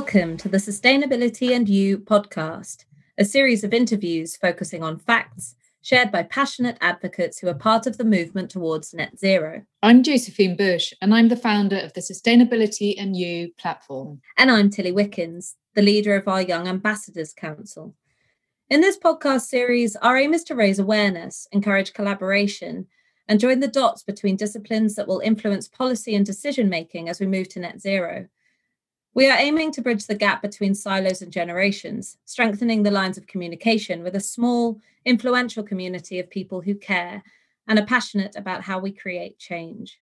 Welcome to the Sustainability and You podcast, a series of interviews focusing on facts shared by passionate advocates who are part of the movement towards net zero. I'm Josephine Bush, and I'm the founder of the Sustainability and You platform. And I'm Tilly Wickens, the leader of our Young Ambassadors Council. In this podcast series, our aim is to raise awareness, encourage collaboration, and join the dots between disciplines that will influence policy and decision making as we move to net zero. We are aiming to bridge the gap between silos and generations, strengthening the lines of communication with a small, influential community of people who care and are passionate about how we create change.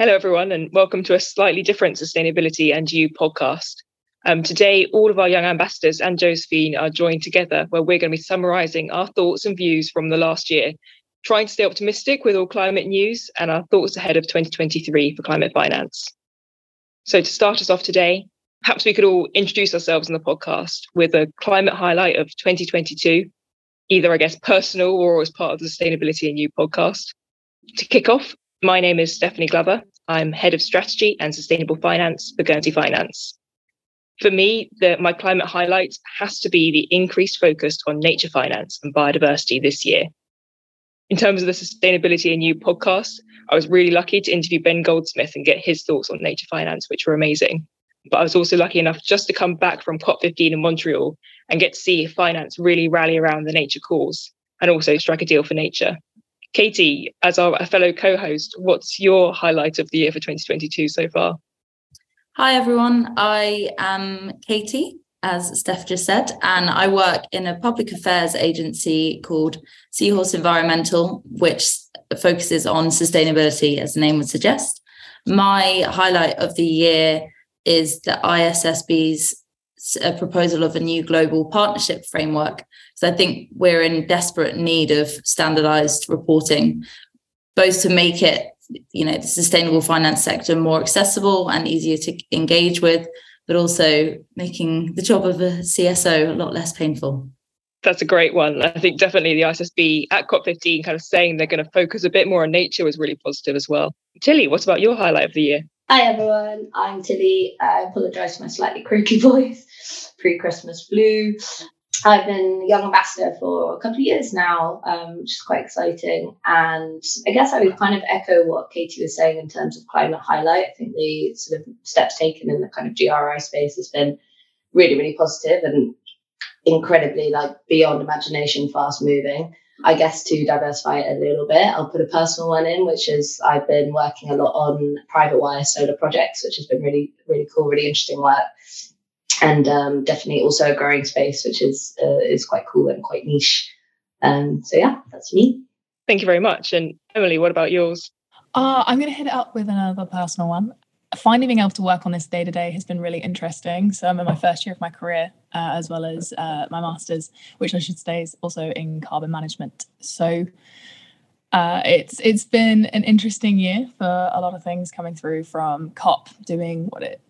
Hello, everyone, and welcome to a slightly different Sustainability and You podcast. Um, today, all of our young ambassadors and Josephine are joined together where we're going to be summarising our thoughts and views from the last year, trying to stay optimistic with all climate news and our thoughts ahead of 2023 for climate finance. So, to start us off today, perhaps we could all introduce ourselves in the podcast with a climate highlight of 2022, either, I guess, personal or as part of the Sustainability and You podcast. To kick off, my name is Stephanie Glover. I'm head of strategy and sustainable finance for Guernsey Finance. For me, the, my climate highlight has to be the increased focus on nature finance and biodiversity this year. In terms of the Sustainability and You podcast, I was really lucky to interview Ben Goldsmith and get his thoughts on nature finance, which were amazing. But I was also lucky enough just to come back from COP15 in Montreal and get to see finance really rally around the nature cause and also strike a deal for nature. Katie, as our fellow co host, what's your highlight of the year for 2022 so far? Hi, everyone. I am Katie, as Steph just said, and I work in a public affairs agency called Seahorse Environmental, which focuses on sustainability, as the name would suggest. My highlight of the year is the ISSB's uh, proposal of a new global partnership framework. So I think we're in desperate need of standardized reporting, both to make it, you know, the sustainable finance sector more accessible and easier to engage with, but also making the job of a CSO a lot less painful. That's a great one. I think definitely the ISSB at COP15 kind of saying they're going to focus a bit more on nature was really positive as well. Tilly, what about your highlight of the year? Hi everyone, I'm Tilly. I apologise for my slightly croaky voice, pre Christmas flu. I've been young ambassador for a couple of years now, um, which is quite exciting. And I guess I would kind of echo what Katie was saying in terms of climate highlight. I think the sort of steps taken in the kind of GRI space has been really, really positive and incredibly like beyond imagination, fast moving. I guess to diversify it a little bit, I'll put a personal one in, which is I've been working a lot on private wire solar projects, which has been really, really cool, really interesting work, and um, definitely also a growing space, which is uh, is quite cool and quite niche. Um, so yeah, that's me. Thank you very much. And Emily, what about yours? Uh, I'm going to hit it up with another personal one Finally, being able to work on this day to day has been really interesting. So I'm in my first year of my career, uh, as well as uh, my master's, which I should say is also in carbon management. So uh, it's it's been an interesting year for a lot of things coming through from COP doing what it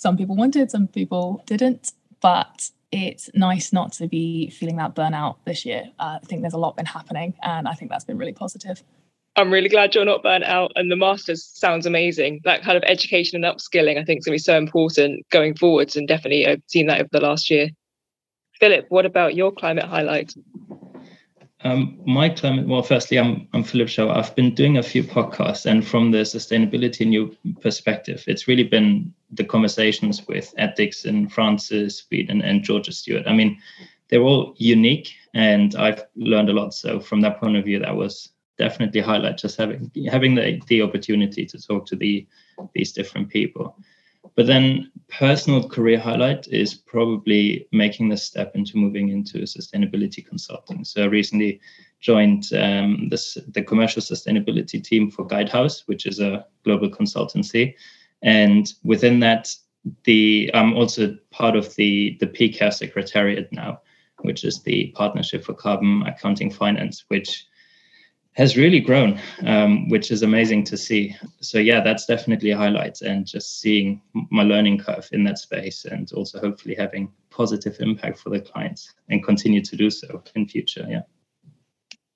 some people wanted, some people didn't, but it's nice not to be feeling that burnout this year. Uh, I think there's a lot been happening, and I think that's been really positive. I'm really glad you're not burnt out. And the master's sounds amazing. That kind of education and upskilling, I think, is going to be so important going forwards. And definitely, I've seen that over the last year. Philip, what about your climate highlight? Um, my climate, well, firstly, I'm I'm Philip Schauer. I've been doing a few podcasts, and from the sustainability new perspective, it's really been the conversations with ethics in Francis, Sweden, and Georgia Stewart. I mean, they're all unique, and I've learned a lot. So from that point of view, that was definitely highlight just having having the, the opportunity to talk to the these different people but then personal career highlight is probably making the step into moving into sustainability consulting. So i recently joined um, this, the commercial sustainability team for guidehouse which is a global consultancy. And within that the i'm also part of the the PCAF secretariat now which is the partnership for carbon accounting finance which has really grown, um, which is amazing to see. So yeah, that's definitely a highlight, and just seeing my learning curve in that space, and also hopefully having positive impact for the clients and continue to do so in future. Yeah.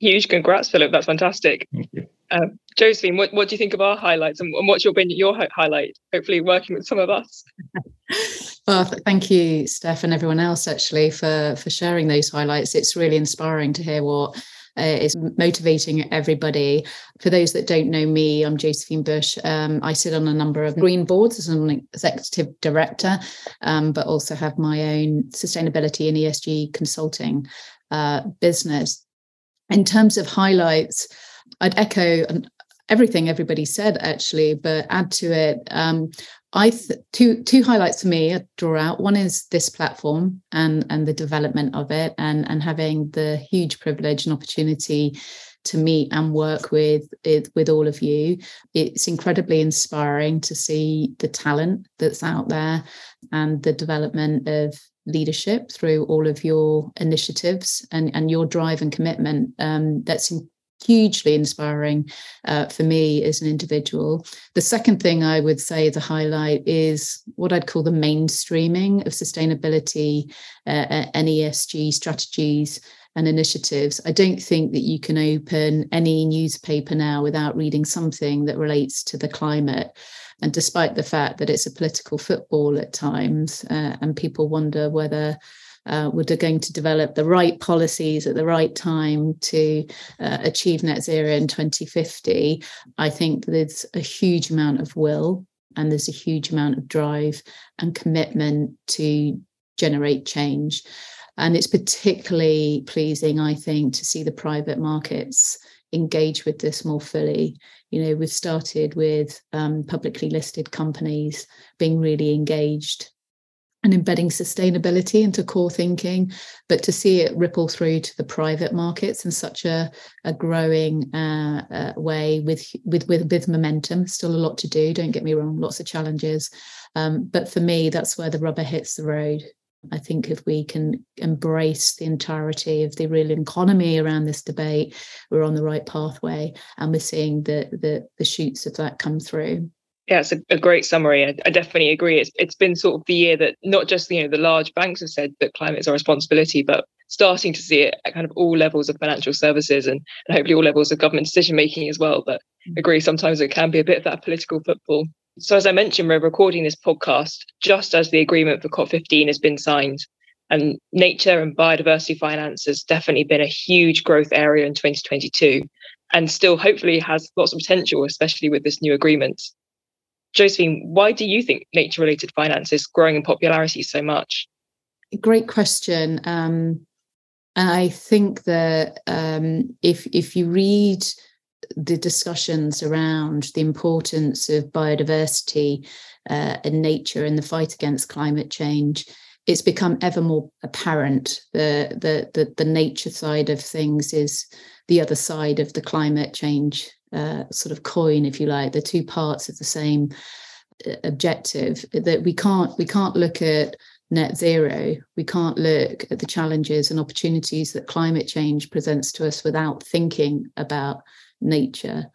Huge congrats, Philip. That's fantastic. Thank you. Um, Josephine, what, what do you think of our highlights and, and what's your been your highlight? Hopefully, working with some of us. well, thank you, Steph, and everyone else actually for for sharing those highlights. It's really inspiring to hear what uh, is motivating everybody. For those that don't know me, I'm Josephine Bush. Um, I sit on a number of green boards as an executive director, um, but also have my own sustainability and ESG consulting uh, business. In terms of highlights, I'd echo everything everybody said actually, but add to it. Um, I th- two two highlights for me I draw out. One is this platform and and the development of it, and and having the huge privilege and opportunity to meet and work with it, with all of you. It's incredibly inspiring to see the talent that's out there and the development of leadership through all of your initiatives and, and your drive and commitment. Um, that's hugely inspiring uh, for me as an individual. The second thing I would say to highlight is what I'd call the mainstreaming of sustainability uh, and ESG strategies and initiatives. I don't think that you can open any newspaper now without reading something that relates to the climate. And despite the fact that it's a political football at times, uh, and people wonder whether uh, we're going to develop the right policies at the right time to uh, achieve net zero in 2050, I think there's a huge amount of will and there's a huge amount of drive and commitment to generate change. And it's particularly pleasing, I think, to see the private markets engage with this more fully. You know, we've started with um, publicly listed companies being really engaged and embedding sustainability into core thinking, but to see it ripple through to the private markets in such a, a growing uh, uh, way with, with, with with momentum. Still a lot to do. Don't get me wrong, lots of challenges, um, but for me, that's where the rubber hits the road. I think if we can embrace the entirety of the real economy around this debate, we're on the right pathway, and we're seeing the the, the shoots of that come through yeah, it's a, a great summary. I, I, definitely agree. It's it's been sort of the year that not just you know the large banks have said that climate is a responsibility, but starting to see it at kind of all levels of financial services and, and hopefully all levels of government decision making as well. But mm. agree, sometimes it can be a bit of that political football. So as I mentioned, we're recording this podcast just as the agreement for COP15 has been signed. And nature and biodiversity finance has definitely been a huge growth area in 2022 and still hopefully has lots of potential, especially with this new agreement. Josephine, why do you think nature related finance is growing in popularity so much? Great question. Um, and I think that um, if if you read the discussions around the importance of biodiversity uh, and nature in the fight against climate change, it's become ever more apparent the, the the the nature side of things is the other side of the climate change uh, sort of coin, if you like, the two parts of the same uh, objective. That we can't we can't look at net zero. We can't look at the challenges and opportunities that climate change presents to us without thinking about nature.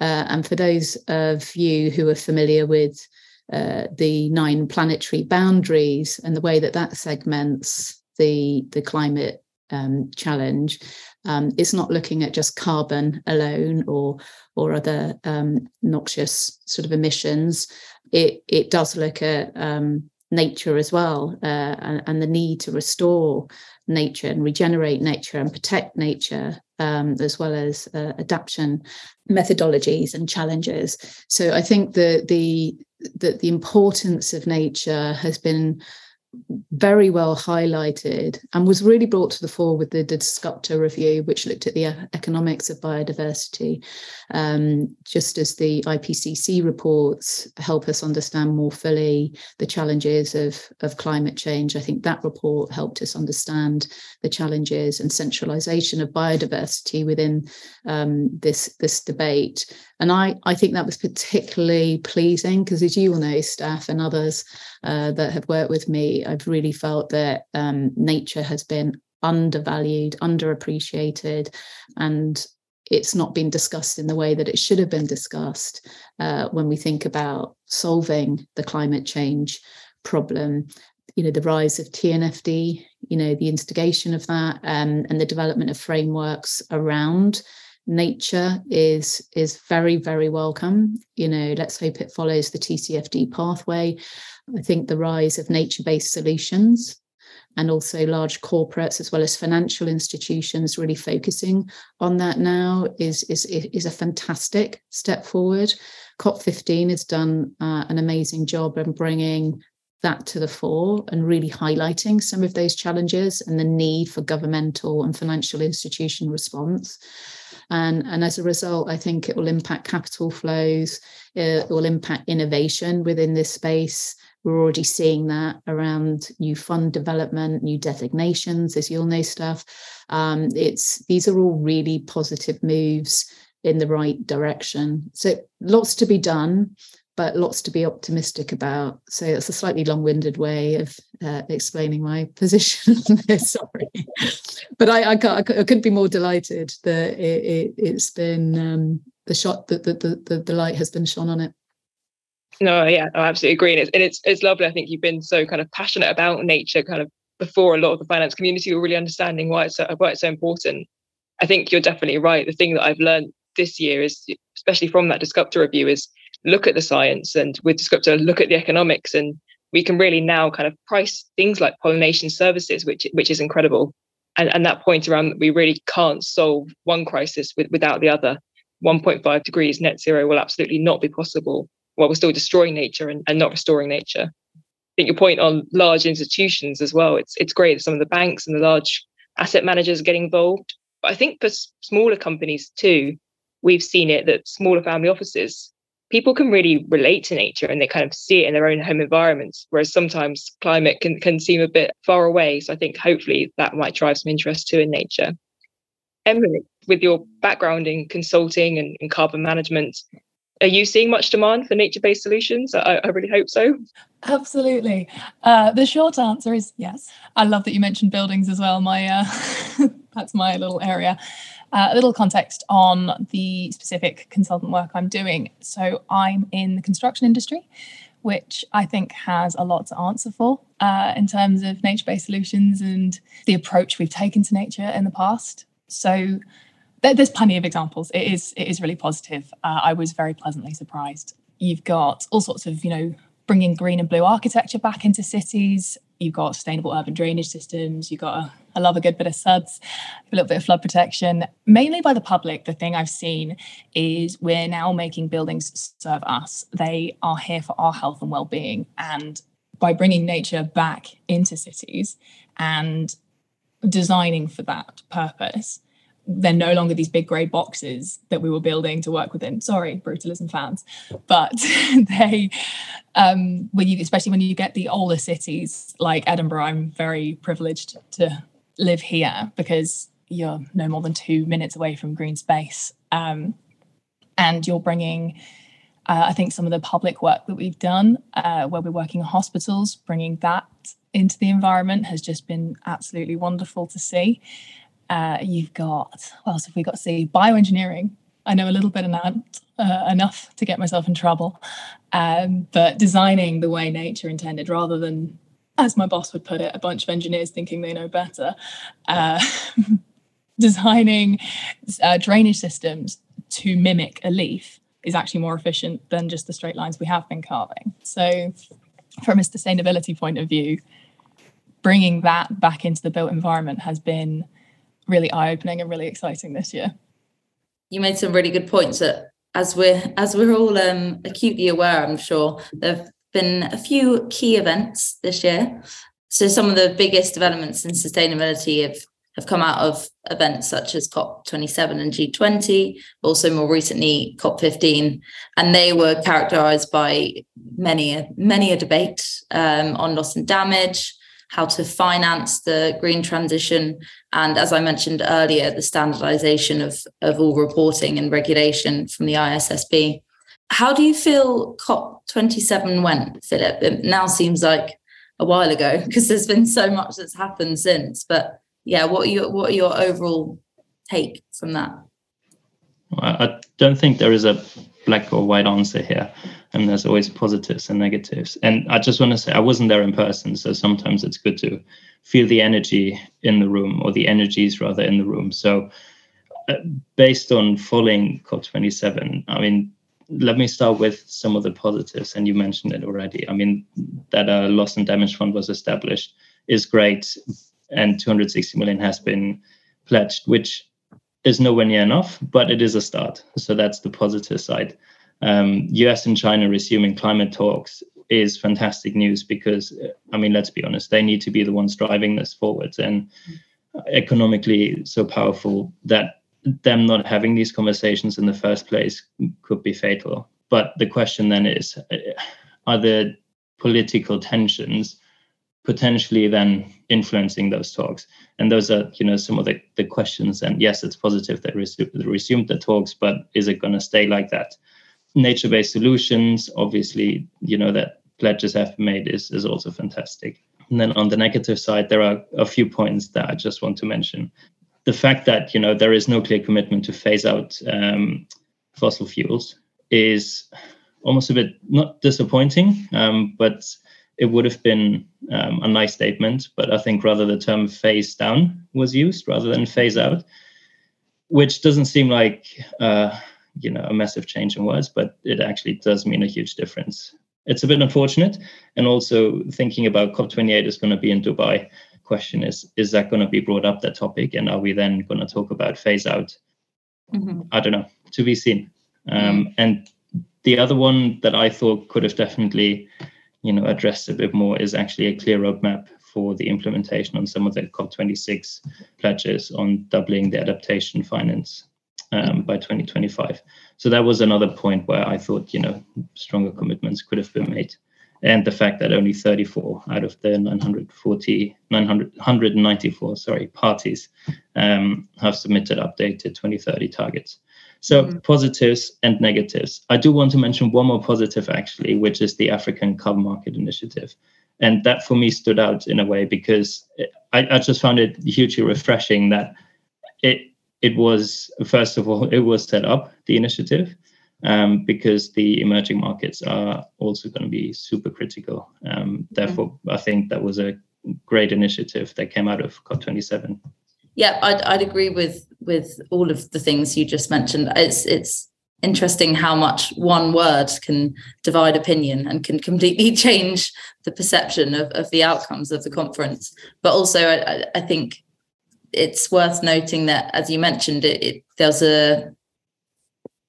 Uh, and for those of you who are familiar with uh, the nine planetary boundaries and the way that that segments the the climate um, challenge, um, it's not looking at just carbon alone or or other um, noxious sort of emissions. It it does look at um, nature as well uh, and, and, the need to restore nature and regenerate nature and protect nature um, as well as uh, adaptation methodologies and challenges. So I think the the that the importance of nature has been very well highlighted and was really brought to the fore with the, Dasgupta review, which looked at the economics of biodiversity, um, just as the IPCC reports help us understand more fully the challenges of, of climate change. I think that report helped us understand the challenges and centralization of biodiversity within um, this, this debate. And I, I think that was particularly pleasing because, as you will know, Steph and others uh, that have worked with me, I've really felt that um, nature has been undervalued, underappreciated, and it's not been discussed in the way that it should have been discussed uh, when we think about solving the climate change problem. You know the rise of TNFD, you know the instigation of that, um, and the development of frameworks around nature is is very very welcome. You know, let's hope it follows the TCFD pathway. I think the rise of nature-based solutions and also large corporates as well as financial institutions really focusing on that now is is is a fantastic step forward. COP15 has done uh, an amazing job in bringing that to the fore and really highlighting some of those challenges and the need for governmental and financial institution response. And, and as a result, I think it will impact capital flows, it will impact innovation within this space. We're already seeing that around new fund development, new designations, as you'll know, Steph. Um, it's these are all really positive moves in the right direction. So lots to be done but lots to be optimistic about. So it's a slightly long-winded way of uh, explaining my position. Sorry, but I, I, can't, I couldn't be more delighted that it, has it, been um, the shot that the, the, the light has been shone on it. No, yeah, I absolutely agree, and it's and it's it's lovely. I think you've been so kind of passionate about nature, kind of before a lot of the finance community were really understanding why it's so, why it's so important. I think you're definitely right. The thing that I've learned this year is, especially from that Dasgupta review, is look at the science and with Dasgupta look at the economics and we can really now kind of price things like pollination services which which is incredible. And and that point around that we really can't solve one crisis with, without the other. 1.5 degrees net zero will absolutely not be possible while we're still destroying nature and, and not restoring nature. I think your point on large institutions as well it's it's great that some of the banks and the large asset managers are getting involved. But i think for smaller companies too we've seen it that smaller family offices people can really relate to nature and they kind of see it in their own home environments whereas sometimes climate can, can seem a bit far away. So i think hopefully that might drive some interest too in nature. Emily with your background in consulting and, and carbon management are you seeing much demand for nature-based solutions? I, I really hope so. Absolutely. Uh, the short answer is yes. I love that you mentioned buildings as well. My uh, that's my little area uh, a little context on the specific consultant work I'm doing. So I'm in the construction industry, which I think has a lot to answer for uh, in terms of nature based solutions and the approach we've taken to nature in the past. So there's plenty of examples. It is it is really positive. Uh, I was very pleasantly surprised. You've got all sorts of you know bringing green and blue architecture back into cities. You've got sustainable urban drainage systems. You've got, a, I love a good bit of suds, a little bit of flood protection. Mainly by the public, the thing I've seen is we're now making buildings serve us. They are here for our health and well-being. And by bringing nature back into cities and designing for that purpose, they're no longer these big grey boxes that we were building to work within. Sorry, brutalism fans, but they, um, when you, especially when you get the older cities like Edinburgh, I'm very privileged to live here because you're no more than two minutes away from green space, um, and you're bringing. Uh, I think some of the public work that we've done, uh, where we're working in hospitals, bringing that into the environment has just been absolutely wonderful to see. Uh, you've got, what else have we got to see? Bioengineering. I know a little bit that, uh, enough to get myself in trouble. Um, but designing the way nature intended rather than, as my boss would put it, a bunch of engineers thinking they know better. Uh, designing uh, drainage systems to mimic a leaf is actually more efficient than just the straight lines we have been carving. So, from a sustainability point of view, bringing that back into the built environment has been really eye-opening and really exciting this year. You made some really good points that as we're as we're all um, acutely aware, I'm sure there've been a few key events this year. So some of the biggest developments in sustainability have have come out of events such as COP27 and G20, also more recently COP15, and they were characterized by many a many a debate um, on loss and damage, how to finance the green transition, and as I mentioned earlier, the standardization of, of all reporting and regulation from the ISSB. How do you feel COP27 went, Philip? It now seems like a while ago because there's been so much that's happened since. But yeah, what are your what are your overall take from that? I don't think there is a black or white answer here. And there's always positives and negatives. And I just want to say, I wasn't there in person. So sometimes it's good to feel the energy in the room or the energies rather in the room. So, uh, based on following COP27, I mean, let me start with some of the positives. And you mentioned it already. I mean, that a loss and damage fund was established is great. And 260 million has been pledged, which is nowhere near enough, but it is a start. So that's the positive side. Um, US and China resuming climate talks is fantastic news because, uh, I mean, let's be honest, they need to be the ones driving this forward and economically so powerful that them not having these conversations in the first place could be fatal. But the question then is uh, uh, are there political tensions potentially then influencing those talks? And those are you know some of the, the questions. And yes it's positive that resu- resumed the talks but is it going to stay like that nature-based solutions. Obviously you know that pledges have made is, is also fantastic. And then on the negative side there are a few points that i just want to mention. The fact that you know there is no clear commitment to phase out um, fossil fuels is almost a bit not disappointing um, but it would have been um, a nice statement, but I think rather the term phase down was used rather than phase out, which doesn't seem like uh, you know a massive change in words, but it actually does mean a huge difference. It's a bit unfortunate, and also thinking about COP28 is going to be in Dubai. Question is, is that going to be brought up that topic, and are we then going to talk about phase out? Mm-hmm. I don't know. To be seen. Um, mm-hmm. And the other one that I thought could have definitely you know addressed a bit more is actually a clear roadmap for the implementation on some of the COP26 pledges on doubling the adaptation finance um, by 2025. So that was another point where I thought, you know, stronger commitments could have been made. And the fact that only 34 out of the 940, 900, 194, sorry, parties um, have submitted updated 2030 targets. So mm-hmm. positives and negatives. I do want to mention one more positive actually, which is the African Carbon Market Initiative. And that for me stood out in a way because I, I just found it hugely refreshing that it it was first of all it was set up the initiative um, because the emerging markets are also going to be super critical. Um, mm-hmm. therefore, I think that was a great initiative that came out of COP27 yeah, I'd, I'd agree with with all of the things you just mentioned. It's it's interesting how much one word can divide opinion and can completely change the perception of, of the outcomes of the conference. But also, I, I think it's worth noting that, as you mentioned, it, it, there's a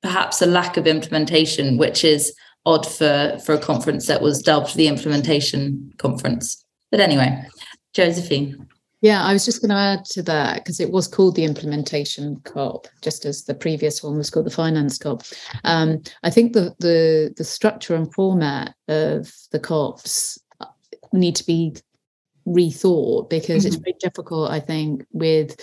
perhaps a lack of implementation, which is odd for for a conference that was dubbed the implementation conference. But anyway, Josephine. Yeah, I was just going to add to that because it was called the implementation COP, just as the previous one was called the finance COP. Um, I think the, the the structure and format of the COPs need to be rethought because mm-hmm. it's very difficult, I think, with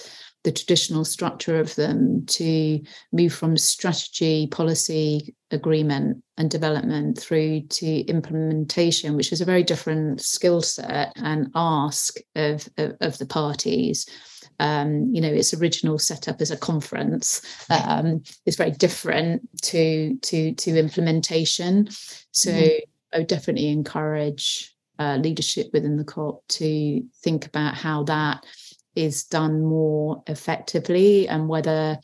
the traditional structure of them to move from strategy, policy, agreement, and development through to implementation, which is a very different skill set and ask of, of, of the parties. Um, you know, its original setup as a conference um, is very different to to to implementation. So mm-hmm. I would definitely encourage uh, leadership within the COP to think about how that is done more effectively and whether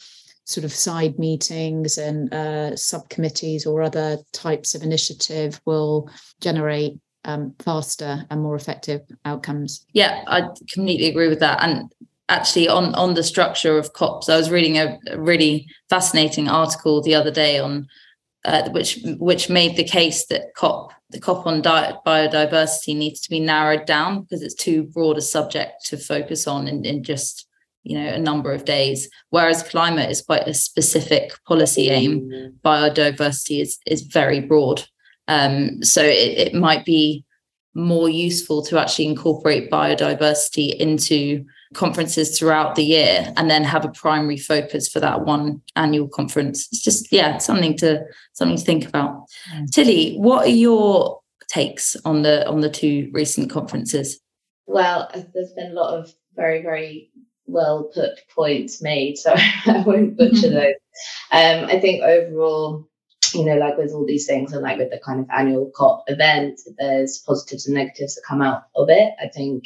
sort of side meetings and uh, subcommittees or other types of initiative will generate um, faster and more effective outcomes. Yeah, I completely agree with that. And actually, on on the structure of COPs, I was reading a, a really fascinating article the other day on uh, which which made the case that COP the COP on diet biodiversity needs to be narrowed down because it's too broad a subject to focus on in, in just you know a number of days. Whereas climate is quite a specific policy aim. Biodiversity is is very broad. Um, so it, it might be more useful to actually incorporate biodiversity into conferences throughout the year and then have a primary focus for that one annual conference it's just yeah something to something to think about mm. tilly what are your takes on the on the two recent conferences well there's been a lot of very very well put points made, so I won't butcher mm-hmm. those. Um, I think overall, you know, like with all these things and like with the kind of annual COP event, there's positives and negatives that come out of it. I think,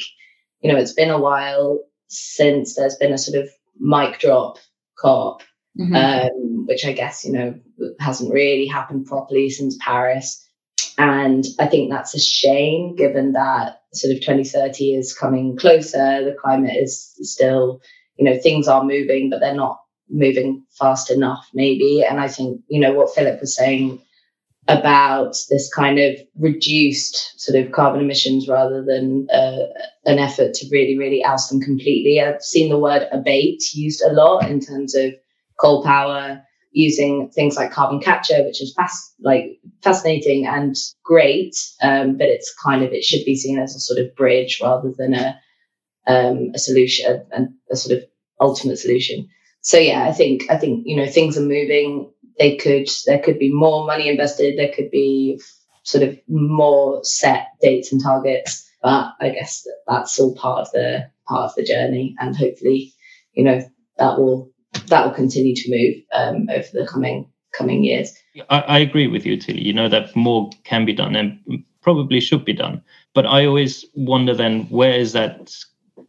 you know, it's been a while since there's been a sort of mic drop COP, mm-hmm. um, which I guess, you know, hasn't really happened properly since Paris. And I think that's a shame given that sort of 2030 is coming closer. The climate is still, you know, things are moving, but they're not moving fast enough, maybe. And I think, you know, what Philip was saying about this kind of reduced sort of carbon emissions rather than uh, an effort to really, really oust them completely. I've seen the word abate used a lot in terms of coal power using things like carbon capture, which is fast, like fascinating and great, um, but it's kind of it should be seen as a sort of bridge rather than a um, a solution and a sort of ultimate solution. So yeah, I think I think you know things are moving. They could there could be more money invested. There could be sort of more set dates and targets. But I guess that that's all part of the part of the journey, and hopefully, you know, that will that will continue to move um, over the coming coming years. I, I agree with you, Tilly. You know that more can be done and probably should be done. But I always wonder then where is that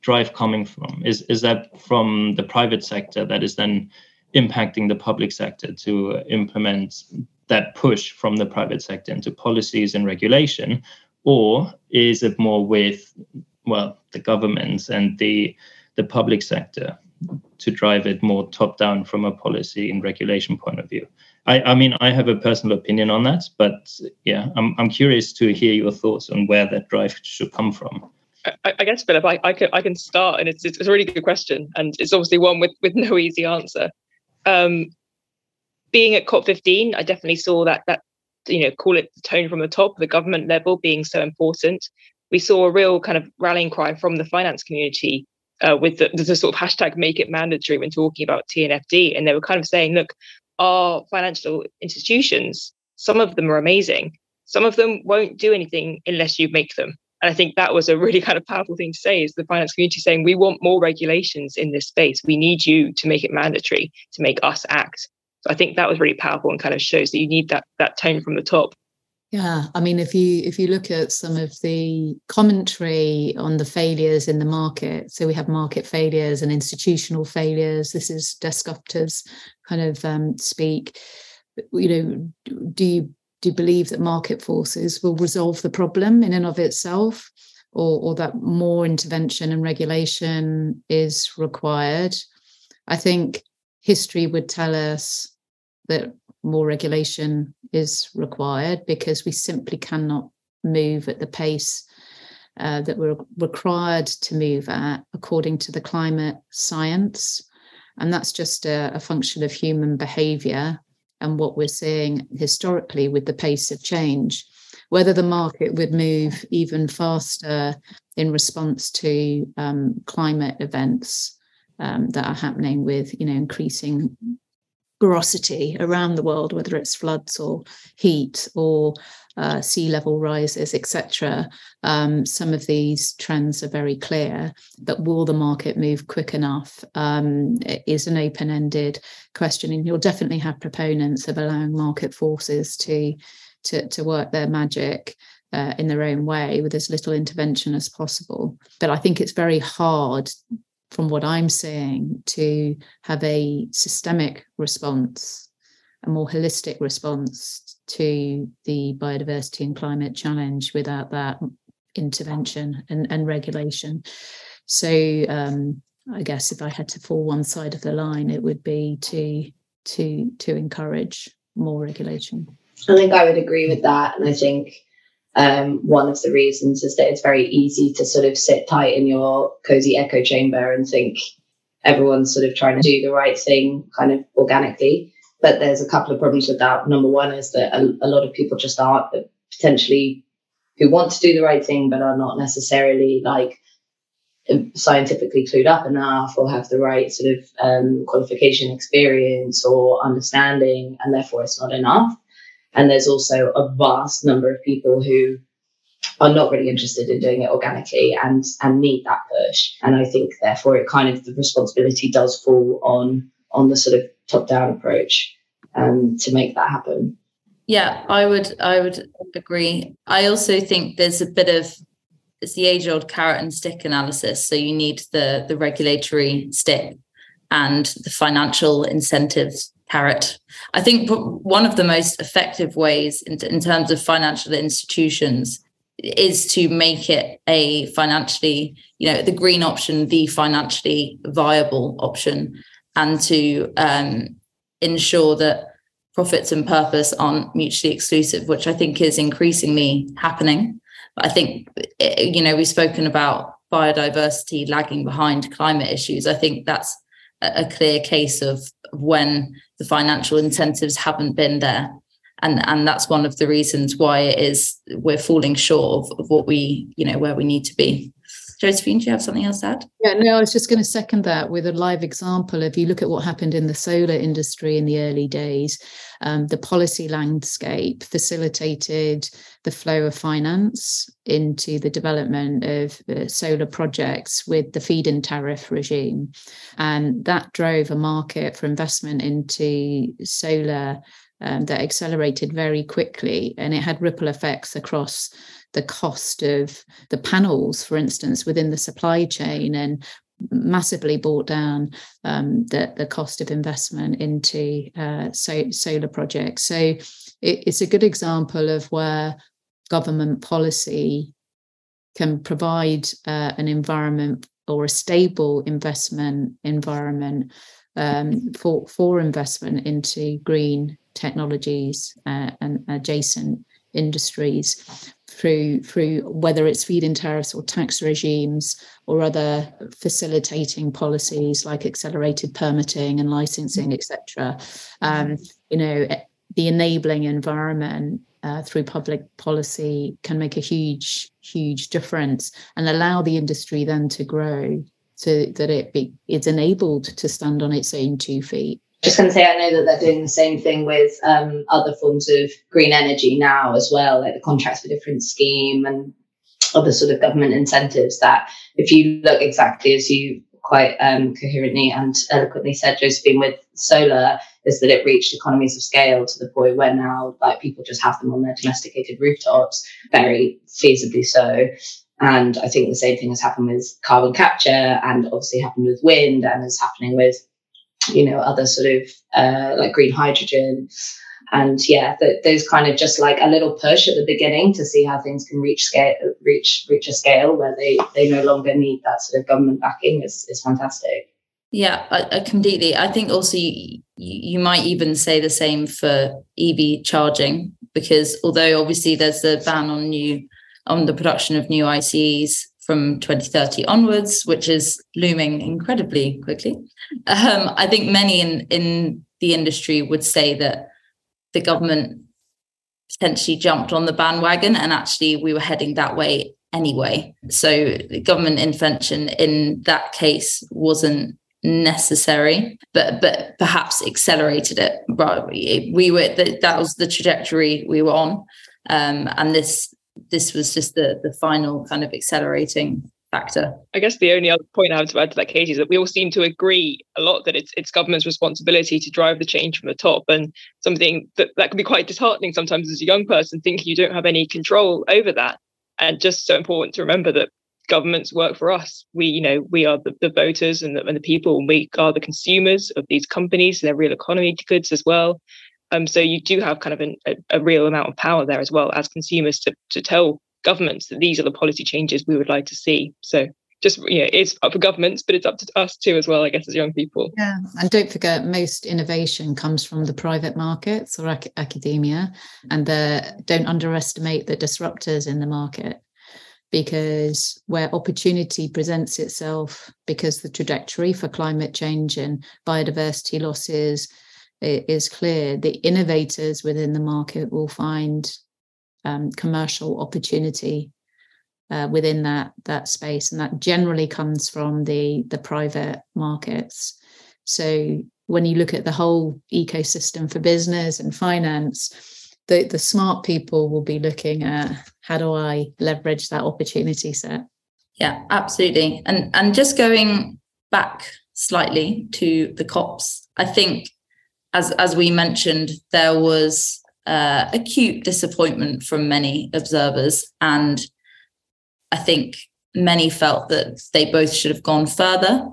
drive coming from? Is is that from the private sector that is then impacting the public sector to uh, implement that push from the private sector into policies and regulation, or is it more with well the governments and the the public sector to drive it more top down from a policy and regulation point of view. I, I mean, I have a personal opinion on that, but yeah, I'm, I'm curious to hear your thoughts on where that drive should come from. I, I guess, Philip, I, I, can, I can start, and it's, it's a really good question, and it's obviously one with, with no easy answer. Um, being at COP15, I definitely saw that that you know call it the tone from the top, the government level being so important. We saw a real kind of rallying cry from the finance community uh, with the, the, sort of hashtag make it mandatory when talking about TNFD. And they were kind of saying, look, our financial institutions, some of them are amazing. Some of them won't do anything unless you make them. And I think that was a really kind of powerful thing to say is the finance community saying, we want more regulations in this space. We need you to make it mandatory, to make us act. So I think that was really powerful and kind of shows that you need that that tone from the top. Yeah, I mean, if you if you look at some of the commentary on the failures in the market, so we have market failures and institutional failures. This is Dasgupta's kind of um, speak. You know, do you do you believe that market forces will resolve the problem in and of itself, or or that more intervention and regulation is required? I think history would tell us that more regulation is required because we simply cannot move at the pace uh, that we're required to move at according to the climate science. And that's just a, a function of human behavior and what we're seeing historically with the pace of change. Whether the market would move even faster in response to um, climate events um, that are happening with, you know, increasing porosity around the world, whether it's floods or heat or uh, sea level rises, etc. Um, some of these trends are very clear. But will the market move quick enough? Um, is an open ended question, and you'll definitely have proponents of allowing market forces to to, to work their magic. Uh, in their own way with as little intervention as possible. But I think it's very hard from what I'm seeing, to have a systemic response, a more holistic response to the biodiversity and climate challenge without that intervention and, and regulation. So um, I guess if I had to fall one side of the line, it would be to to to encourage more regulation. I think I would agree with that, and I think um, one of the reasons is that it's very easy to sort of sit tight in your cozy echo chamber and think everyone's sort of trying to do the right thing kind of organically. But there's a couple of problems with that. Number one is that a, a lot of people just aren't potentially who want to do the right thing, but are not necessarily like scientifically clued up enough or have the right sort of um, qualification experience or understanding, and therefore it's not enough. And there's also a vast number of people who are not really interested in doing it organically and and need that push. And I think therefore it kind of the responsibility does fall on on the sort of top down approach um, to make that happen. Yeah, I would I would agree. I also think there's a bit of it's the age old carrot and stick analysis. So you need the the regulatory stick and the financial incentives carrot. I think one of the most effective ways in, in terms of financial institutions is to make it a financially, you know, the green option, the financially viable option, and to um, ensure that profits and purpose aren't mutually exclusive, which I think is increasingly happening. But I think, eh, you know, we've spoken about biodiversity lagging behind climate issues. I think that's a clear case of when the financial incentives haven't been there. And, and that's one of the reasons why it is we're falling short of, of what we, you know, where we need to be. Josephine, do you have something else to add? Yeah, no, I was just going to second that with a live example. If you look at what happened in the solar industry in the early days, um, the policy landscape facilitated the flow of finance into the development of uh, solar projects with the feed in tariff regime. And that drove a market for investment into solar um, that accelerated very quickly and it had ripple effects across the cost of the panels, for instance, within the supply chain and massively brought down um, the, the cost of investment into uh, so, solar projects. So it, it's a good example of where government policy can provide uh, an environment or a stable investment environment um, for for investment into green technologies uh, and adjacent industries through through whether it's feed-in tariffs or tax regimes or other facilitating policies like accelerated permitting and licensing, etc. Um, you know, the enabling environment uh, through public policy can make a huge, huge difference and allow the industry then to grow so that it be it's enabled to stand on its own two feet just going to say, I know that they're doing the same thing with um, other forms of green energy now as well, like the contracts for difference scheme and other sort of government incentives. That if you look exactly as you quite um, coherently and eloquently said, Josephine, with solar, is that it reached economies of scale to the point where now like people just have them on their domesticated rooftops, very feasibly so. And I think the same thing has happened with carbon capture and obviously happened with wind and is happening with you know, other sort of uh, like green hydrogen. And yeah, the, those kind of just like a little push at the beginning to see how things can reach scale, reach reach a scale where they they no longer need that sort of government backing is is fantastic. Yeah, I, I completely. I think also you, you might even say the same for EV charging because although obviously there's a ban on new on the production of new ICEs from 2030 onwards, which is looming incredibly quickly. Um, I think many in, in the industry would say that the government potentially jumped on the bandwagon and actually we were heading that way anyway. So government intervention in that case wasn't necessary, but but perhaps accelerated it. We were that was the trajectory we were on, um, and this this was just the the final kind of accelerating factor. I guess the only other point I have to add to that, Katie, is that we all seem to agree a lot that it's it's government's responsibility to drive the change from the top, and something that that can be quite disheartening sometimes as a young person, thinking you don't have any control over that. And just so important to remember that governments work for us. We, you know, we are the, the voters and the, and the people, and we are the consumers of these companies, their real economy goods as well. Um, so you do have kind of an, a, a, real amount of power there as well as consumers to, to tell governments that these are the policy changes we would like to see. So just you know, it's up for governments, but it's up to us too as well, I guess, as young people. Yeah, and don't forget, most innovation comes from the private markets or ac- academia, and the, don't underestimate the disruptors in the market because where opportunity presents itself because the trajectory for climate change and biodiversity losses is clear, the innovators within the market will find um, commercial opportunity uh, within that that space, and that generally comes from the the private markets. So when you look at the whole ecosystem for business and finance, the, the smart people will be looking at how do I leverage that opportunity set? Yeah, absolutely. And and just going back slightly to the COPs, I think as as we mentioned, there was uh, acute disappointment from many observers, and I think many felt that they both should have gone further.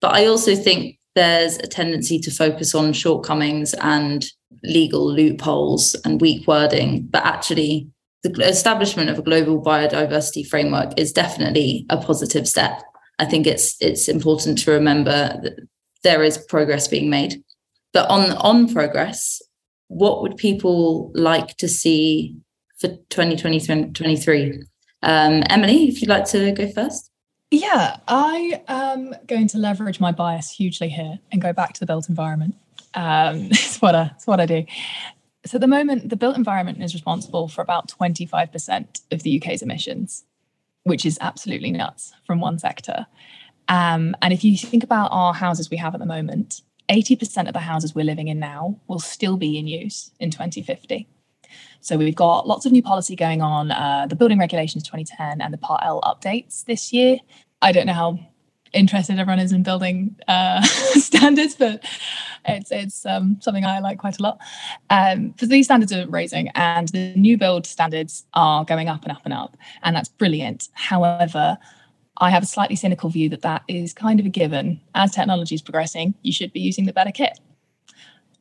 But I also think there's a tendency to focus on shortcomings and legal loopholes and weak wording, but actually, the establishment of a global biodiversity framework is definitely a positive step. I think it's it's important to remember that there is progress being made. But on on progress, what would people like to see for 2023? Um, Emily, if you'd like to go first. Yeah, I am going to leverage my bias hugely here and go back to the built environment. Um, it's what I, it's what I do. So at the moment, the built environment is responsible for about 25% of the UK's emissions, which is absolutely nuts from one sector. Um, and if you think about our houses we have at the moment, 80% of the houses we're living in now will still be in use in 2050. So we've got lots of new policy going on, uh, the building regulations 2010 and the Part L updates this year. I don't know how interested everyone is in building uh, standards, but it's it's um, something I like quite a lot. Um, these standards are raising, and the new build standards are going up and up and up, and that's brilliant. However, I have a slightly cynical view that that is kind of a given. As technology is progressing, you should be using the better kit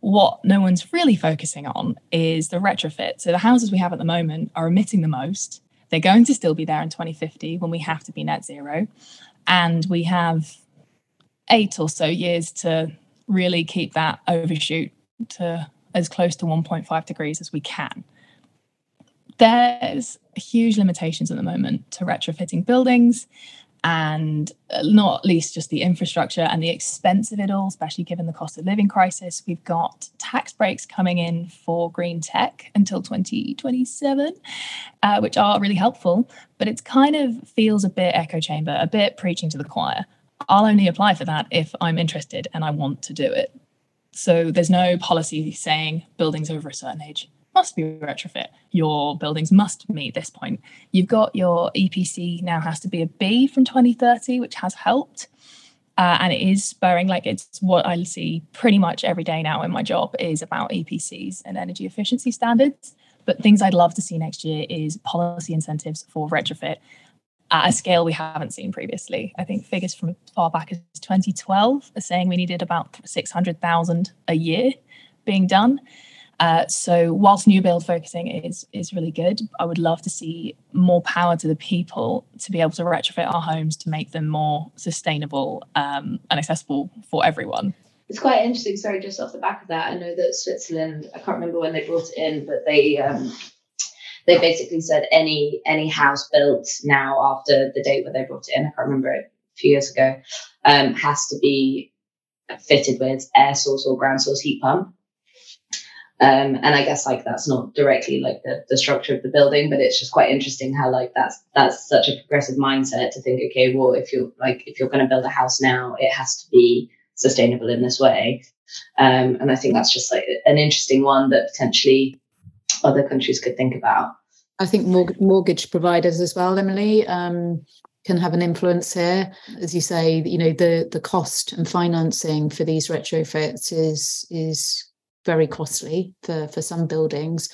what no one's really focusing on is the retrofit. So the houses we have at the moment are emitting the most. They're going to still be there in 2050 when we have to be net zero. And we have eight or so years to really keep that overshoot to as close to 1.5 degrees as we can. There's huge limitations at the moment to retrofitting buildings and uh, not least just the infrastructure and the expense of it all, especially given the cost of living crisis. We've got tax breaks coming in for green tech until 2027, uh, which are really helpful, but it kind of feels a bit echo chamber, a bit preaching to the choir. I'll only apply for that if I'm interested and I want to do it. So there's no policy saying buildings over a certain age must be retrofit. Your buildings must meet this point. You've got your EPC now has to be a B from 2030, which has helped. Uh, and it is spurring like it's what I see pretty much every day now in my job is about EPCs and energy efficiency standards. But things I'd love to see next year is policy incentives for retrofit at a scale we haven't seen previously. I think figures from as far back as 2012 are saying we needed about 600,000 a year being done. Uh, so whilst new build focusing is is really good, I would love to see more power to the people to be able to retrofit our homes to make them more sustainable um, and accessible for everyone. It's quite interesting. Sorry, just off the back of that, I know that Switzerland. I can't remember when they brought it in, but they um, they basically said any any house built now after the date where they brought it in. I can't remember it a few years ago. Um, has to be fitted with air source or ground source heat pump. Um, and I guess like that's not directly like the, the structure of the building, but it's just quite interesting how like that's that's such a progressive mindset to think, okay, well, if you're like if you're going to build a house now, it has to be sustainable in this way. Um, and I think that's just like an interesting one that potentially other countries could think about. I think mortgage providers as well, Emily, um, can have an influence here. As you say, you know, the the cost and financing for these retrofits is is very costly for, for some buildings.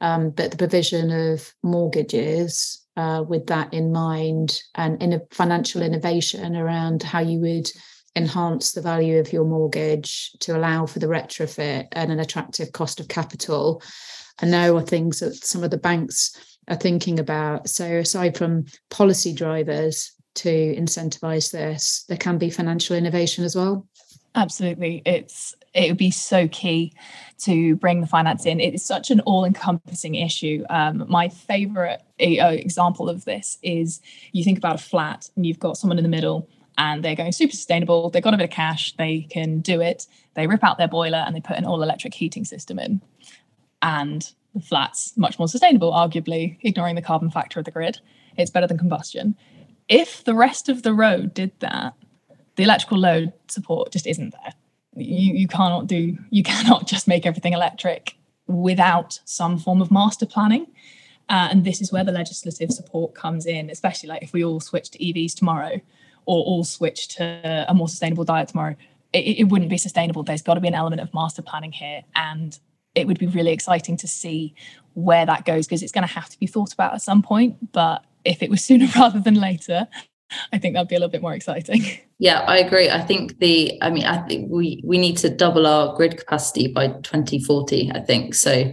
Um, but the provision of mortgages uh, with that in mind and in a financial innovation around how you would enhance the value of your mortgage to allow for the retrofit and an attractive cost of capital. I know are things that some of the banks are thinking about. So aside from policy drivers to incentivize this, there can be financial innovation as well. Absolutely. It's it would be so key to bring the finance in. It is such an all-encompassing issue. Um, my favorite uh, example of this is you think about a flat and you've got someone in the middle and they're going super sustainable. They've got a bit of cash. They can do it. They rip out their boiler and they put an all-electric heating system in, and the flat's much more sustainable, arguably ignoring the carbon factor of the grid. It's better than combustion. If the rest of the road did that, the electrical load support just isn't there you you cannot do you cannot just make everything electric without some form of master planning. Uh, and this is where the legislative support comes in, especially like if we all switch to EVs tomorrow or all switch to a more sustainable diet tomorrow, it, it wouldn't be sustainable. There's got to be an element of master planning here. And it would be really exciting to see where that goes because it's going to have to be thought about at some point. But if it was sooner rather than later, I think that'd be a little bit more exciting. Yeah, I agree. I think the, I mean, I think we we need to double our grid capacity by 2040. I think so.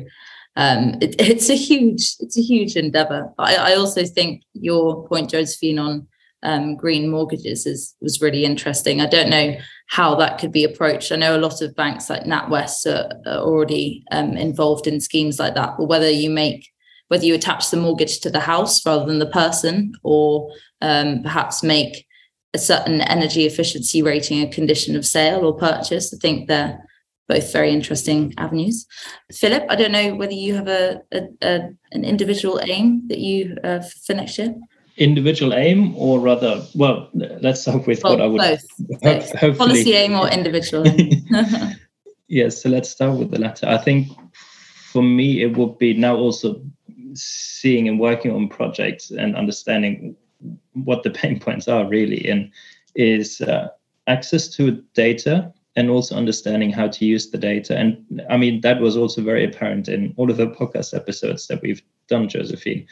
Um, it, it's a huge, it's a huge endeavor. I, I also think your point, Josephine, on um, green mortgages is was really interesting. I don't know how that could be approached. I know a lot of banks like NatWest are, are already um, involved in schemes like that, but whether you make whether you attach the mortgage to the house rather than the person, or um, perhaps make a certain energy efficiency rating a condition of sale or purchase. I think they're both very interesting avenues. Philip, I don't know whether you have a, a, a an individual aim that you have for next year individual aim or rather well let's start with well, what i would both, both. hopefully policy aim or individual aim yes so let's start with the latter i think for me it would be now also seeing and working on projects and understanding what the pain points are really and is uh, access to data and also understanding how to use the data. And i mean that was also very apparent in all of the podcast episodes that we've done josephine.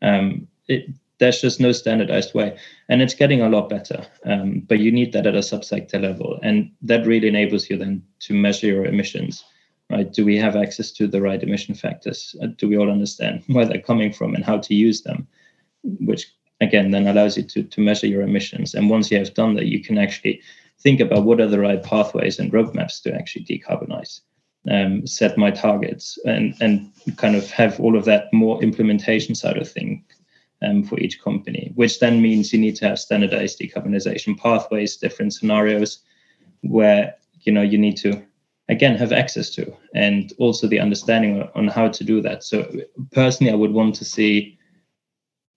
Um, it, there's just no standardized way. And it's getting a lot better um, but you need that at a subsector level. And that really enables you then to measure your emissions right? Do we have access to the right emission factors? Uh, do we all understand where they're coming from and how to use them? Which again then allows you to, to measure your emissions. And once you have done that you can actually think about what are the right pathways and roadmaps to actually decarbonize um, set my targets and and kind of have all of that more implementation side of thing um, for each company, which then means you need to have standardized decarbonization pathways, different scenarios where you know you need to again have access to and also the understanding on how to do that. So personally, I would want to see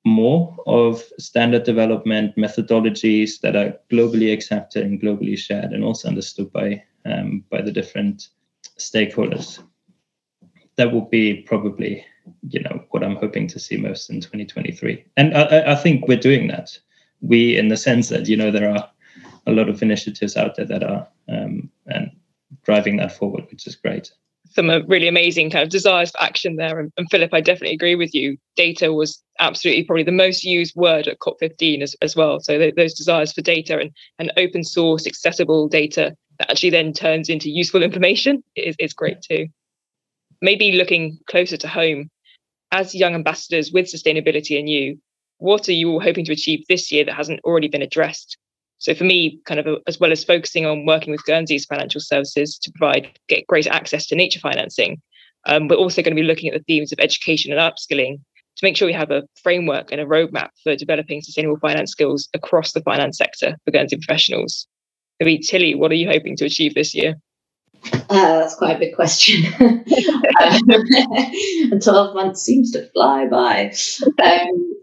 more of standard development methodologies that are globally accepted and globally shared and also understood by um, by the different stakeholders. That would be probably you know what I'm hoping to see most in 2023. And I, I think we're doing that. We, in the sense that you know there are a lot of initiatives out there that are um, and driving that forward, which is great. Some uh, really amazing kind of desires for action there. And, and, Philip, I definitely agree with you. Data was absolutely probably the most used word at COP15 as, as well. So th- those desires for data and, and open source, accessible data that actually then turns into useful information is, is great too. Maybe looking closer to home, as young ambassadors with sustainability and you, what are you all hoping to achieve this year that hasn't already been addressed? So for me, kind of a, as well as focusing on working with Guernsey's financial services to provide get greater access to nature financing, um, we're also going to be looking at the themes of education and upskilling to make sure we have a framework and a roadmap for developing sustainable finance skills across the finance sector for Guernsey professionals. Maybe Tilly, what are you hoping to achieve this year? Uh, that's quite a big question. um, 12 months seems to fly by. Um,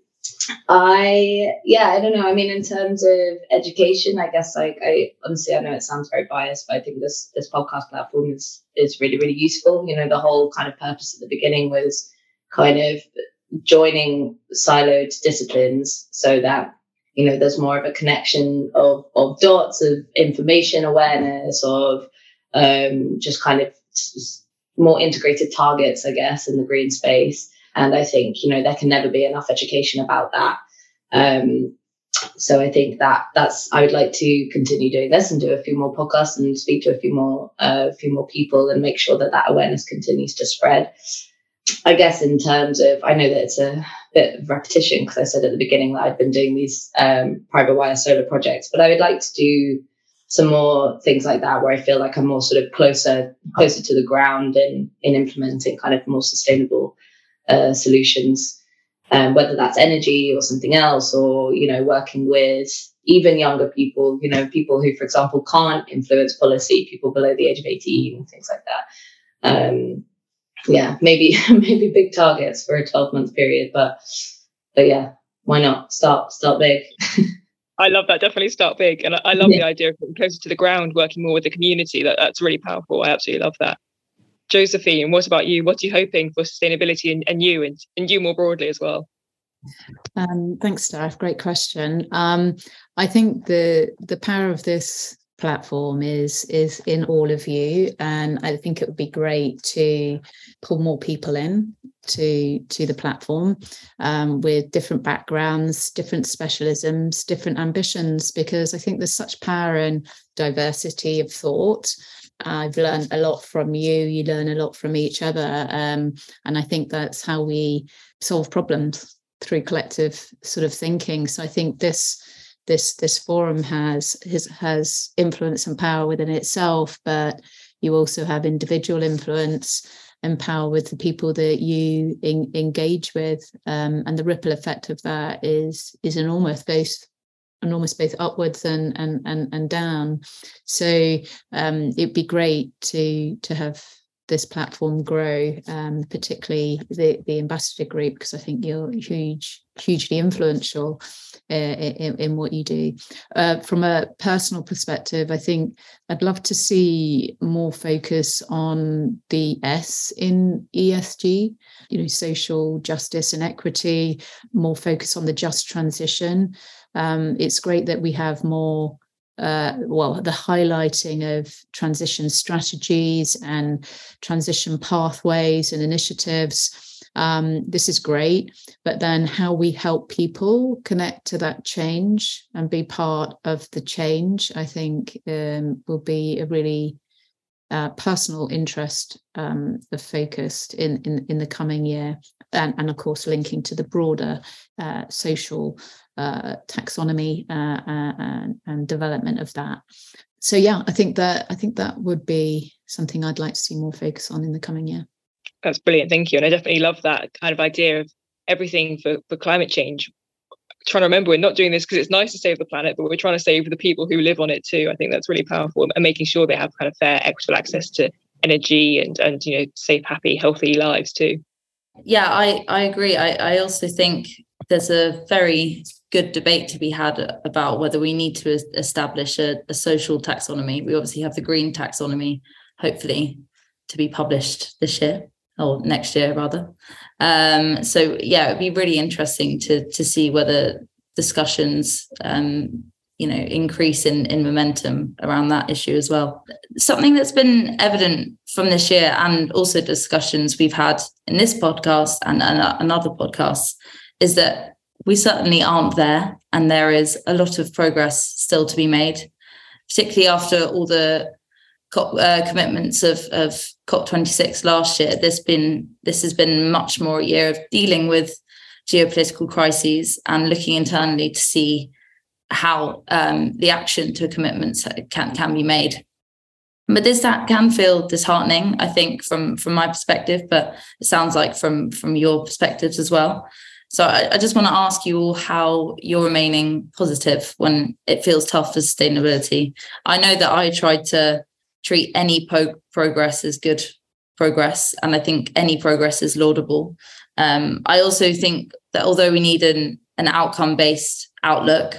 I, yeah, I don't know. I mean, in terms of education, I guess like I honestly, I know it sounds very biased, but I think this this podcast platform is is really really useful. You know, the whole kind of purpose at the beginning was kind of joining siloed disciplines so that you know there's more of a connection of of dots of information awareness of um, just kind of more integrated targets, I guess, in the green space. And I think, you know, there can never be enough education about that. Um, so I think that that's I would like to continue doing this and do a few more podcasts and speak to a few more uh, a few more people and make sure that that awareness continues to spread. I guess in terms of I know that it's a bit of repetition because I said at the beginning that I've been doing these um, private wire solar projects, but I would like to do some more things like that where I feel like I'm more sort of closer closer to the ground in in implementing kind of more sustainable uh, solutions, um, whether that's energy or something else, or you know working with even younger people, you know people who, for example, can't influence policy, people below the age of 18 and things like that. Um, yeah, maybe maybe big targets for a 12 month period, but but yeah, why not start start big. I love that. Definitely start big, and I, I love yeah. the idea of getting closer to the ground, working more with the community. That that's really powerful. I absolutely love that. Josephine, what about you? What are you hoping for sustainability and, and you and, and you more broadly as well? Um, thanks, Steph. Great question. Um, I think the the power of this platform is is in all of you, and I think it would be great to pull more people in to to the platform um, with different backgrounds, different specialisms, different ambitions, because I think there's such power in diversity of thought. I've learned a lot from you. You learn a lot from each other, um, and I think that's how we solve problems through collective sort of thinking. So I think this this this forum has has has influence and power within itself, but you also have individual influence and power with the people that you in, engage with, um, and the ripple effect of that is is enormous, both enormous both upwards and and and, and down. So um, it'd be great to to have this platform grow, um, particularly the, the ambassador group, because I think you're huge, hugely influential uh, in, in, what you do. Uh, from a personal perspective, I think I'd love to see more focus on the S in ESG, you know, social justice and equity, more focus on the just transition. Um, it's great that we have more uh, well, the highlighting of transition strategies and transition pathways and initiatives. Um, this is great, but then how we help people connect to that change and be part of the change, I think, um, will be a really uh, personal interest um, of focused in, in in the coming year, and, and of course linking to the broader uh, social uh, taxonomy uh, uh, and, and development of that. So yeah, I think that I think that would be something I'd like to see more focus on in the coming year. That's brilliant, thank you. And I definitely love that kind of idea of everything for, for climate change. Trying to remember we're not doing this because it's nice to save the planet, but we're trying to save the people who live on it too. I think that's really powerful and making sure they have kind of fair, equitable access to energy and and you know safe, happy, healthy lives too. Yeah, I I agree. I I also think there's a very good debate to be had about whether we need to establish a, a, social taxonomy. We obviously have the green taxonomy, hopefully, to be published this year or next year rather. Um, so yeah, it'd be really interesting to to see whether discussions um, you know increase in in momentum around that issue as well. Something that's been evident from this year and also discussions we've had in this podcast and, and, and other podcasts is that we certainly aren't there, and there is a lot of progress still to be made, particularly after all the COP, uh, commitments of, of COP26 last year. This been this has been much more a year of dealing with geopolitical crises and looking internally to see how um, the action to commitments can can be made. But this that can feel disheartening, I think, from from my perspective. But it sounds like from from your perspectives as well. So I, I just want to ask you all how you're remaining positive when it feels tough for sustainability. I know that I tried to treat any po- progress as good progress, and I think any progress is laudable. Um, I also think that although we need an, an outcome based outlook,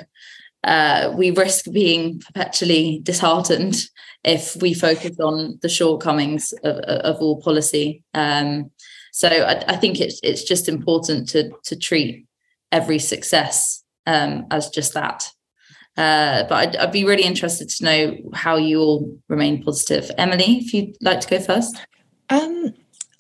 uh, we risk being perpetually disheartened if we focus on the shortcomings of, of all policy. Um, so I, I think it's it's just important to to treat every success um, as just that. Uh, but I'd, I'd, be really interested to know how you all remain positive. Emily, if you'd like to go first. Um,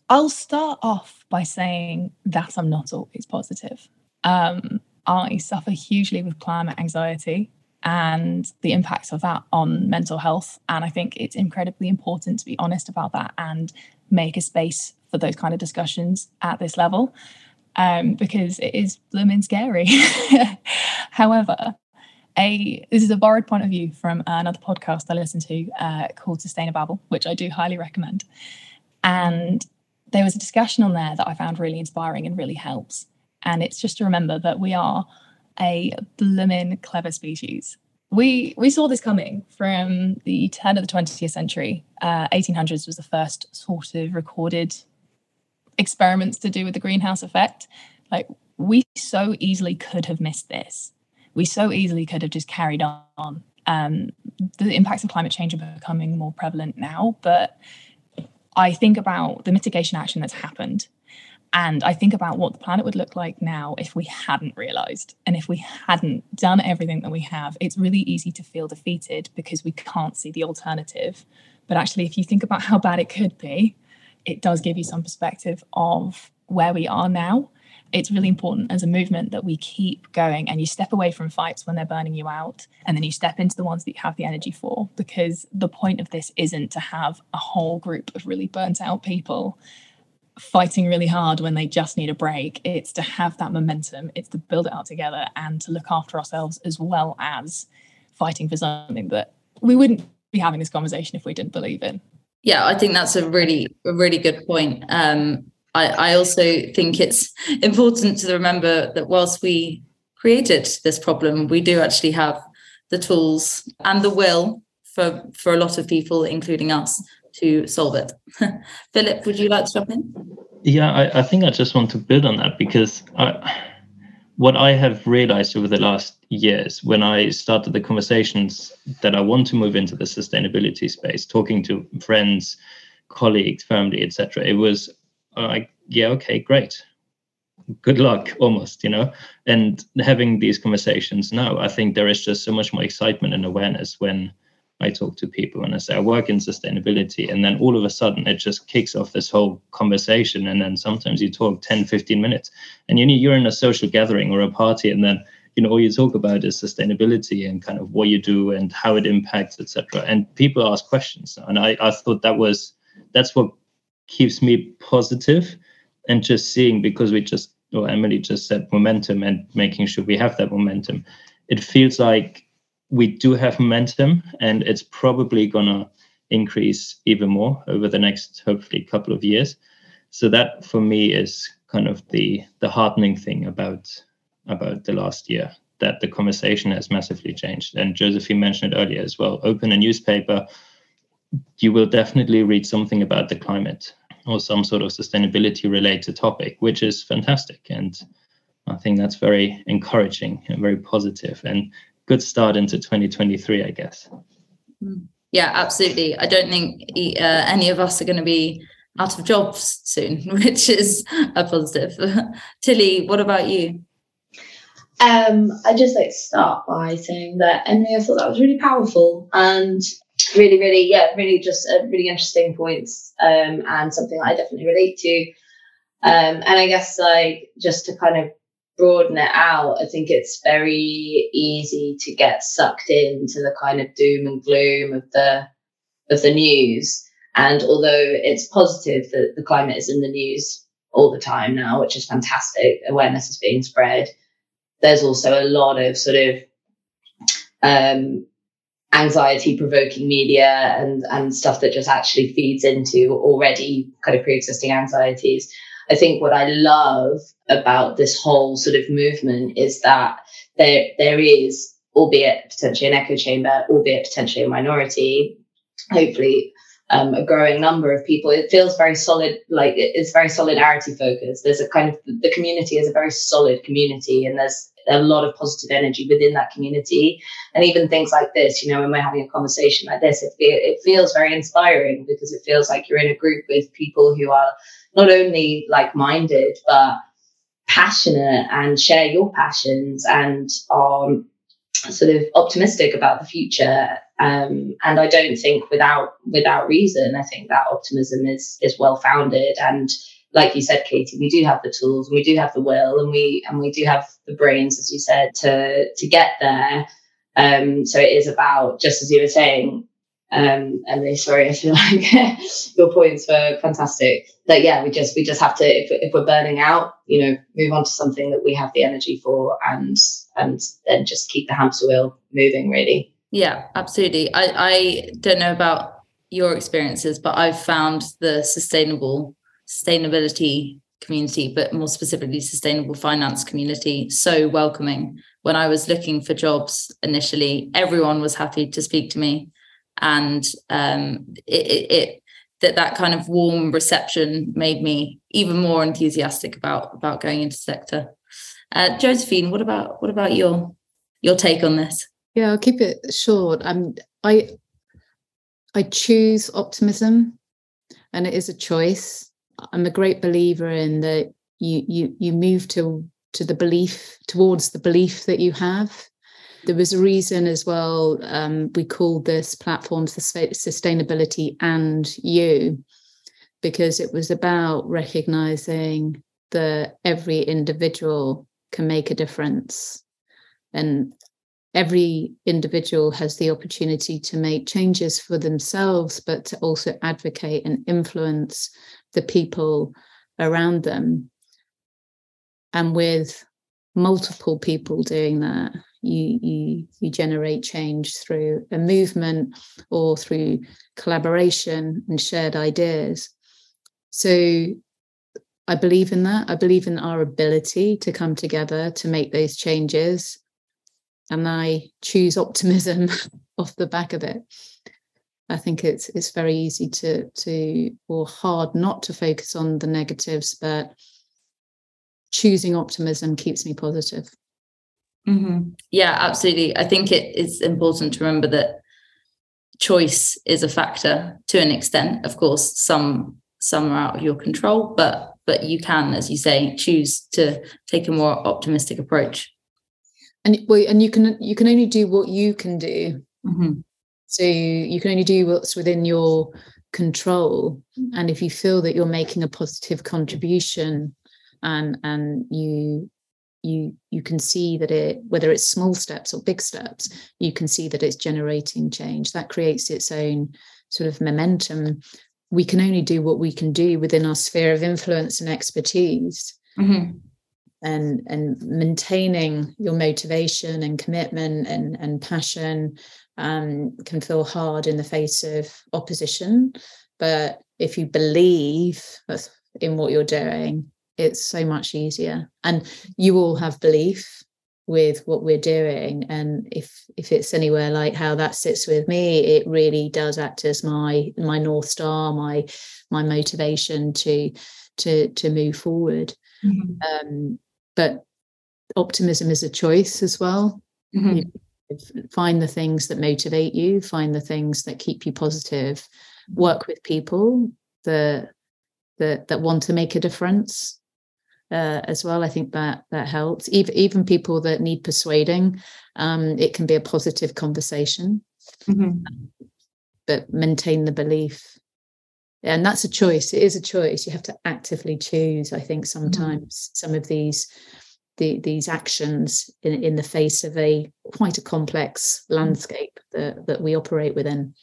I'll start off by saying that I'm not always positive. Um, I suffer hugely with climate anxiety and the impacts of that on mental health. And I think it's incredibly important to be honest about that and make a space for those kind of discussions at this level um, because it is blooming scary. However, a this is a borrowed point of view from another podcast I listened to uh, called Sustainababble, which I do highly recommend. And there was a discussion on there that I found really inspiring and really helps. And it's just to remember that we are a blooming clever species. We we saw this coming from the turn of the 20th century. Uh, 1800s was the first sort of recorded experiments to do with the greenhouse effect. Like we so easily could have missed this. We so easily could have just carried on. Um, the impacts of climate change are becoming more prevalent now, but I think about the mitigation action that's happened. And I think about what the planet would look like now if we hadn't realized and if we hadn't done everything that we have. It's really easy to feel defeated because we can't see the alternative. But actually, if you think about how bad it could be, it does give you some perspective of where we are now. It's really important as a movement that we keep going and you step away from fights when they're burning you out and then you step into the ones that you have the energy for because the point of this isn't to have a whole group of really burnt out people fighting really hard when they just need a break. It's to have that momentum, it's to build it out together and to look after ourselves as well as fighting for something that we wouldn't be having this conversation if we didn't believe in. Yeah, I think that's a really, a really good point. Um, I, I also think it's important to remember that whilst we created this problem, we do actually have the tools and the will for for a lot of people, including us, to solve it. Philip, would you like to jump in? Yeah, I, I, think I just want to build on that because I, what I have realized over the last years when I started the conversations that I want to move into the sustainability space, talking to friends, colleagues, family, etc., it was like, yeah, okay, great. Good luck, almost, you know. And having these conversations now, I think there is just so much more excitement and awareness when I talk to people and I say I work in sustainability and then all of a sudden it just kicks off this whole conversation and then sometimes you talk 10 15 minutes and you you're in a social gathering or a party and then you know all you talk about is sustainability and kind of what you do and how it impacts etc and people ask questions and I, I thought that was that's what keeps me positive and just seeing because we just or Emily just said momentum and making sure we have that momentum. It feels like we do have momentum and it's probably to increase even more over the next hopefully couple of years. So that for me is kind of the the heartening thing about about the last year that the conversation has massively changed. And josephine mentioned it earlier as well. Open a newspaper you will definitely read something about the climate or some sort of sustainability related topic which is fantastic and I think that's very encouraging and very. And good start into 2023, I guess. Mm. Yeah, absolutely. I don't think uh, any of us are going to be out of jobs soon, which is a positive. Tilly, what about you? Um, I just like to start by saying that Emily, I thought that was really powerful and really, really, yeah, really just a really interesting points um, and something that I definitely relate to. Um, and I guess like just to kind of broaden it out, I think it's very easy to get sucked into the kind of doom and gloom of the of the news. And although it's positive that the climate is in the news all the time now, which is fantastic, awareness is being spread. There's also a lot of sort of um, anxiety provoking media and and stuff that just actually feeds into already kind of pre-existing anxieties. I think what I love about this whole sort of movement is that there there is, albeit potentially an echo chamber, albeit potentially a minority, hopefully um, a growing number of people. It feels very solid, like it's very solidarity focused. There's a kind of the community is a very solid community, and there's a lot of positive energy within that community. And even things like this, you know, when we're having a conversation like this, it, it feels very inspiring because it feels like you're in a group with people who are not only like minded, but passionate and share your passions and are sort of optimistic about the future. Um, and I don't think without without reason, I think that optimism is is well founded. And like you said, Katie, we do have the tools and we do have the will and we and we do have the brains, as you said, to to get there. Um, so it is about, just as you were saying, um, Emily, sorry, I feel like your points were fantastic. That yeah, we just we just have to if, if we're burning out, you know, move on to something that we have the energy for, and and then just keep the hamster wheel moving. Really. Yeah, absolutely. I I don't know about your experiences, but I've found the sustainable sustainability community, but more specifically sustainable finance community, so welcoming. When I was looking for jobs initially, everyone was happy to speak to me and um, it, it, it, that that kind of warm reception made me even more enthusiastic about about going into the sector. Uh, Josephine, what about what about your your take on this? Yeah, I'll keep it short. Um, I I choose optimism. and it is a choice. I'm a great believer in that you you you move to to the belief towards the belief that you have. There was a reason as well. Um, we called this platform sustainability and you because it was about recognizing that every individual can make a difference and every individual has the opportunity to make changes for themselves but to also advocate and influence the people around them and with multiple people doing that you you you generate change through a movement or through collaboration and shared ideas so I believe in that. I believe in our ability to come together to make those changes. And I choose optimism off the back of it. I think it's it's very easy to to or hard not to focus on the negatives, but choosing optimism keeps me positive. Mm-hmm. Yeah, absolutely. I think it is important to remember that choice is a factor to an extent. Of course, some some are out of your control, but but you can, as you say, choose to take a more optimistic approach. And well, and you can you can only do what you can do. Mm-hmm. So you can only do what's within your control. And if you feel that you're making a positive contribution, and and you you you can see that it whether it's small steps or big steps you can see that it's generating change that creates its own sort of momentum we can only do what we can do within our sphere of influence and expertise. Mm-hmm. And, and maintaining your motivation and commitment and, and passion um, can feel hard in the face of opposition. But if you believe in what you're doing, it's so much easier. And you all have belief with what we're doing and if if it's anywhere like how that sits with me it really does act as my my north star my my motivation to to to move forward mm-hmm. um, but optimism is a choice as well mm-hmm. you find the things that motivate you find the things that keep you positive work with people that that that want to make a difference uh, as well. I think that that helps. Even even people that need persuading, um, it can be a positive conversation. Mm-hmm. But maintain the belief, and that's a choice. It is a choice. You have to actively choose. I think mm-hmm. sometimes mm-hmm. some of these the, these actions in, in the face of a quite a complex mm-hmm. landscape that, that we operate within.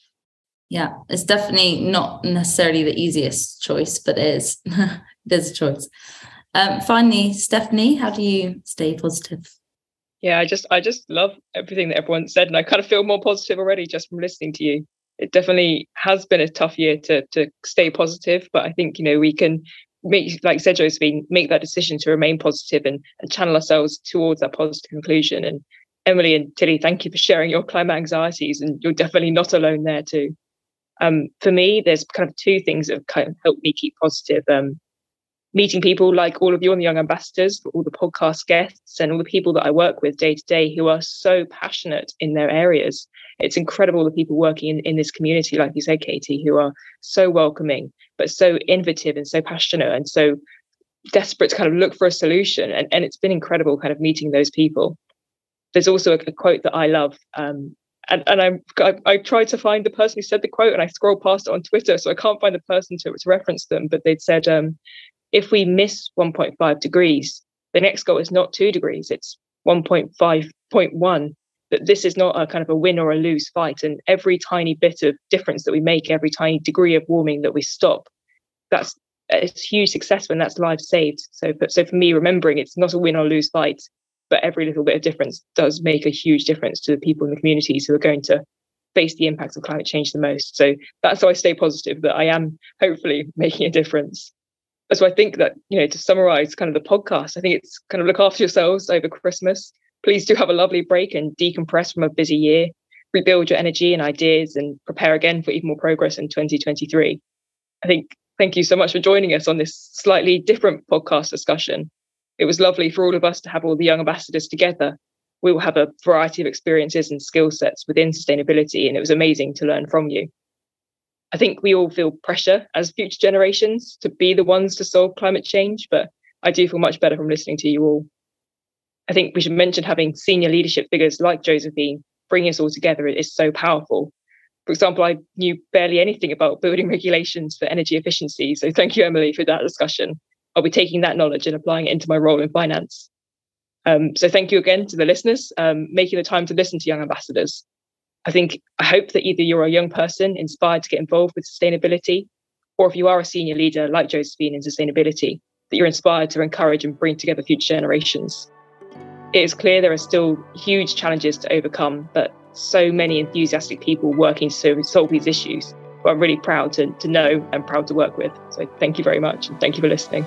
Yeah, it's definitely not necessarily the easiest choice, but it is. it is a choice. Um, finally, Stephanie, how do you stay positive? Yeah, I just I just love everything that everyone said, and I kind of feel more positive already just from listening to you. It definitely has been a tough year to to stay positive, but I think you know we can make, like said Josephine, make that decision to remain positive and, and channel ourselves towards that positive conclusion. And Emily and Tilly, thank you for sharing your climate anxieties, and you're definitely not alone there too. Um, for me, there's kind of two things that have kind of helped me keep positive. Um, meeting people like all of you on the Young Ambassadors, all the podcast guests, and all the people that I work with day to day who are so passionate in their areas. It's incredible the people working in, in this community, like you said, Katie, who are so welcoming, but so innovative and so passionate and so desperate to kind of look for a solution. And, and it's been incredible kind of meeting those people. There's also a, a quote that I love. Um, and, and I'm, I, I tried to find the person who said the quote and I scrolled past it on Twitter, so I can't find the person to, to reference them, but they'd said, um, if we miss 1.5 degrees, the next goal is not two degrees, it's 1.5.1. That this is not a kind of a win or a lose fight. And every tiny bit of difference that we make, every tiny degree of warming that we stop, that's a huge success when that's lives saved. So, but so for me, remembering it's not a win or lose fight, but every little bit of difference does make a huge difference to the people in the communities who are going to face the impacts of climate change the most. So that's how I stay positive that I am hopefully making a difference so I think that, you know, to summarize kind of the podcast, I think it's kind of look after yourselves over Christmas. Please do have a lovely break and decompress from a busy year, rebuild your energy and ideas, and prepare again for even more progress in 2023. I think thank you so much for joining us on this slightly different podcast discussion. It was lovely for all of us to have all the young ambassadors together. We will have a variety of experiences and skill sets within sustainability, and it was amazing to learn from you. I think we all feel pressure as future generations to be the ones to solve climate change, but I do feel much better from listening to you all. I think we should mention having senior leadership figures like Josephine bringing us all together is so powerful. For example, I knew barely anything about building regulations for energy efficiency. So thank you, Emily, for that discussion. I'll be taking that knowledge and applying it into my role in finance. Um, so thank you again to the listeners, um, making the time to listen to Young Ambassadors. I think, I hope that either you're a young person inspired to get involved with sustainability, or if you are a senior leader like Josephine in sustainability, that you're inspired to encourage and bring together future generations. It is clear there are still huge challenges to overcome, but so many enthusiastic people working to solve these issues who I'm really proud to, to know and proud to work with. So thank you very much and thank you for listening.